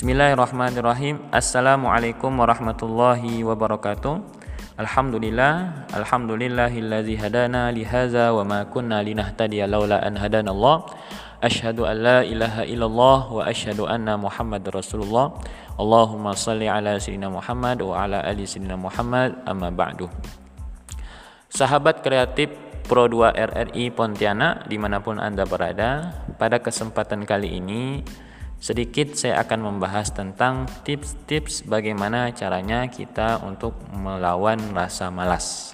Bismillahirrahmanirrahim. Assalamualaikum warahmatullahi wabarakatuh. Alhamdulillah, alhamdulillahillazi hadana li hadza wa ma kunna linahtadiya laula an hadanallah. Asyhadu an la ilaha illallah wa asyhadu anna Muhammadar Rasulullah. Allahumma salli ala sayyidina Muhammad wa ala ali sayyidina Muhammad amma ba'du. Sahabat kreatif Pro 2 RRI Pontianak di mana pun Anda berada, pada kesempatan kali ini Sedikit saya akan membahas tentang tips-tips bagaimana caranya kita untuk melawan rasa malas.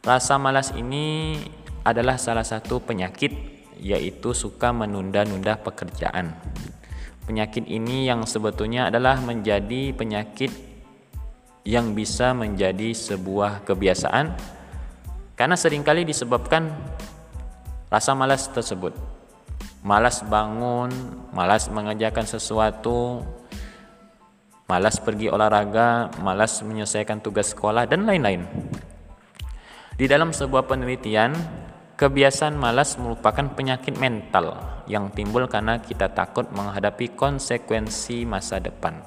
Rasa malas ini adalah salah satu penyakit yaitu suka menunda-nunda pekerjaan. Penyakit ini yang sebetulnya adalah menjadi penyakit yang bisa menjadi sebuah kebiasaan karena sering kali disebabkan rasa malas tersebut malas bangun, malas mengerjakan sesuatu, malas pergi olahraga, malas menyelesaikan tugas sekolah, dan lain-lain. Di dalam sebuah penelitian, kebiasaan malas merupakan penyakit mental yang timbul karena kita takut menghadapi konsekuensi masa depan.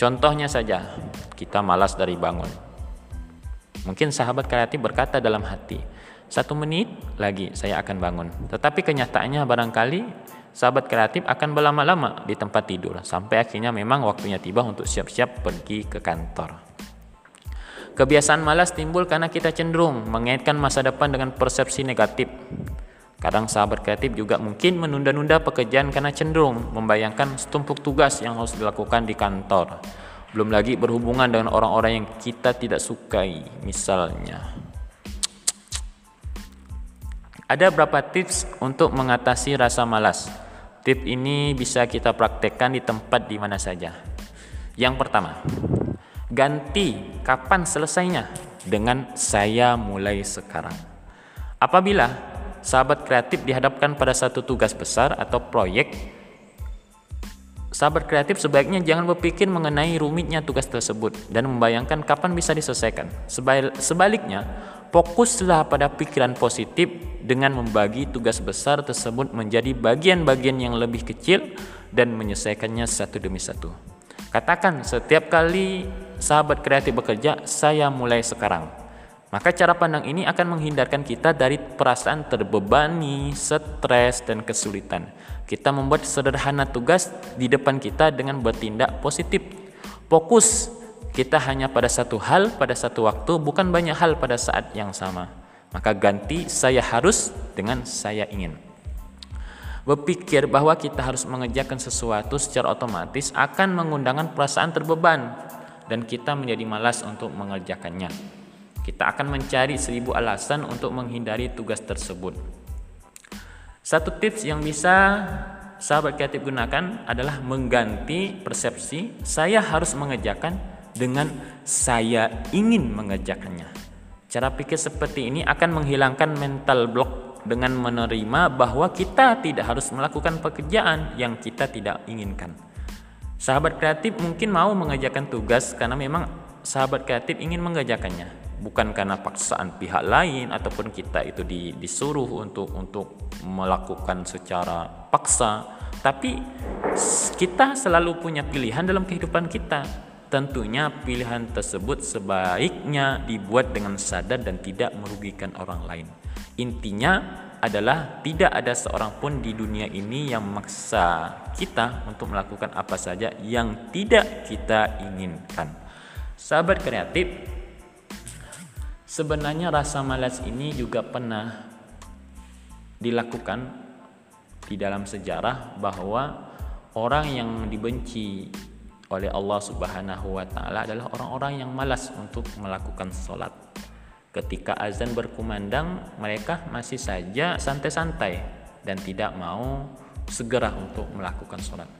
Contohnya saja, kita malas dari bangun. Mungkin sahabat kreatif berkata dalam hati, satu menit lagi saya akan bangun. Tetapi kenyataannya barangkali sahabat kreatif akan berlama-lama di tempat tidur sampai akhirnya memang waktunya tiba untuk siap-siap pergi ke kantor. Kebiasaan malas timbul karena kita cenderung mengaitkan masa depan dengan persepsi negatif. Kadang sahabat kreatif juga mungkin menunda-nunda pekerjaan karena cenderung membayangkan setumpuk tugas yang harus dilakukan di kantor. Belum lagi berhubungan dengan orang-orang yang kita tidak sukai, misalnya. Ada beberapa tips untuk mengatasi rasa malas. Tips ini bisa kita praktekkan di tempat di mana saja. Yang pertama, ganti kapan selesainya dengan saya mulai sekarang. Apabila sahabat kreatif dihadapkan pada satu tugas besar atau proyek, sahabat kreatif sebaiknya jangan berpikir mengenai rumitnya tugas tersebut dan membayangkan kapan bisa diselesaikan. Sebaliknya, fokuslah pada pikiran positif dengan membagi tugas besar tersebut menjadi bagian-bagian yang lebih kecil dan menyelesaikannya satu demi satu. Katakan setiap kali sahabat kreatif bekerja, saya mulai sekarang. Maka cara pandang ini akan menghindarkan kita dari perasaan terbebani, stres, dan kesulitan. Kita membuat sederhana tugas di depan kita dengan bertindak positif. Fokus kita hanya pada satu hal pada satu waktu, bukan banyak hal pada saat yang sama. Maka ganti saya harus dengan saya ingin. Berpikir bahwa kita harus mengerjakan sesuatu secara otomatis akan mengundangkan perasaan terbeban dan kita menjadi malas untuk mengerjakannya. Kita akan mencari seribu alasan untuk menghindari tugas tersebut. Satu tips yang bisa sahabat kreatif gunakan adalah mengganti persepsi saya harus mengerjakan dengan saya ingin mengerjakannya. Cara pikir seperti ini akan menghilangkan mental block dengan menerima bahwa kita tidak harus melakukan pekerjaan yang kita tidak inginkan. Sahabat kreatif mungkin mau mengerjakan tugas karena memang sahabat kreatif ingin mengerjakannya, bukan karena paksaan pihak lain ataupun kita itu disuruh untuk untuk melakukan secara paksa, tapi kita selalu punya pilihan dalam kehidupan kita Tentunya pilihan tersebut sebaiknya dibuat dengan sadar dan tidak merugikan orang lain. Intinya adalah tidak ada seorang pun di dunia ini yang memaksa kita untuk melakukan apa saja yang tidak kita inginkan. Sahabat kreatif, sebenarnya rasa malas ini juga pernah dilakukan di dalam sejarah bahwa orang yang dibenci oleh Allah Subhanahu wa taala adalah orang-orang yang malas untuk melakukan sholat. Ketika azan berkumandang, mereka masih saja santai-santai dan tidak mau segera untuk melakukan sholat.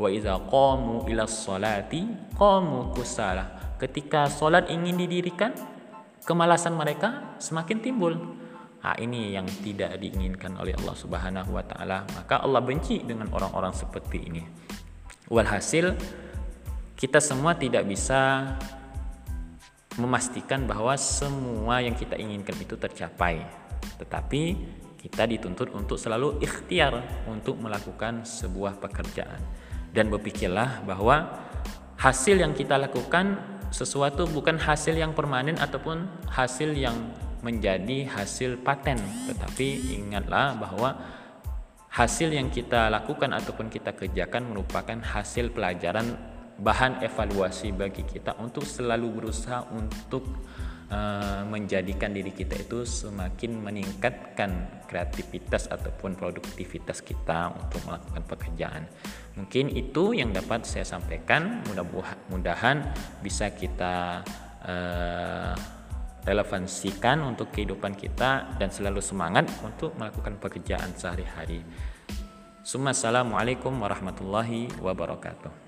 Wa idza qamu ila sholati qamu kusala. Ketika sholat ingin didirikan, kemalasan mereka semakin timbul. Nah, ini yang tidak diinginkan oleh Allah Subhanahu wa taala. Maka Allah benci dengan orang-orang seperti ini. Walhasil kita semua tidak bisa memastikan bahwa semua yang kita inginkan itu tercapai. Tetapi kita dituntut untuk selalu ikhtiar untuk melakukan sebuah pekerjaan dan berpikirlah bahwa hasil yang kita lakukan sesuatu bukan hasil yang permanen ataupun hasil yang menjadi hasil paten tetapi ingatlah bahwa hasil yang kita lakukan ataupun kita kerjakan merupakan hasil pelajaran bahan evaluasi bagi kita untuk selalu berusaha untuk uh, menjadikan diri kita itu semakin meningkatkan kreativitas ataupun produktivitas kita untuk melakukan pekerjaan. Mungkin itu yang dapat saya sampaikan. Mudah-mudahan bisa kita uh, relevansikan untuk kehidupan kita dan selalu semangat untuk melakukan pekerjaan sehari-hari. Assalamualaikum warahmatullahi wabarakatuh.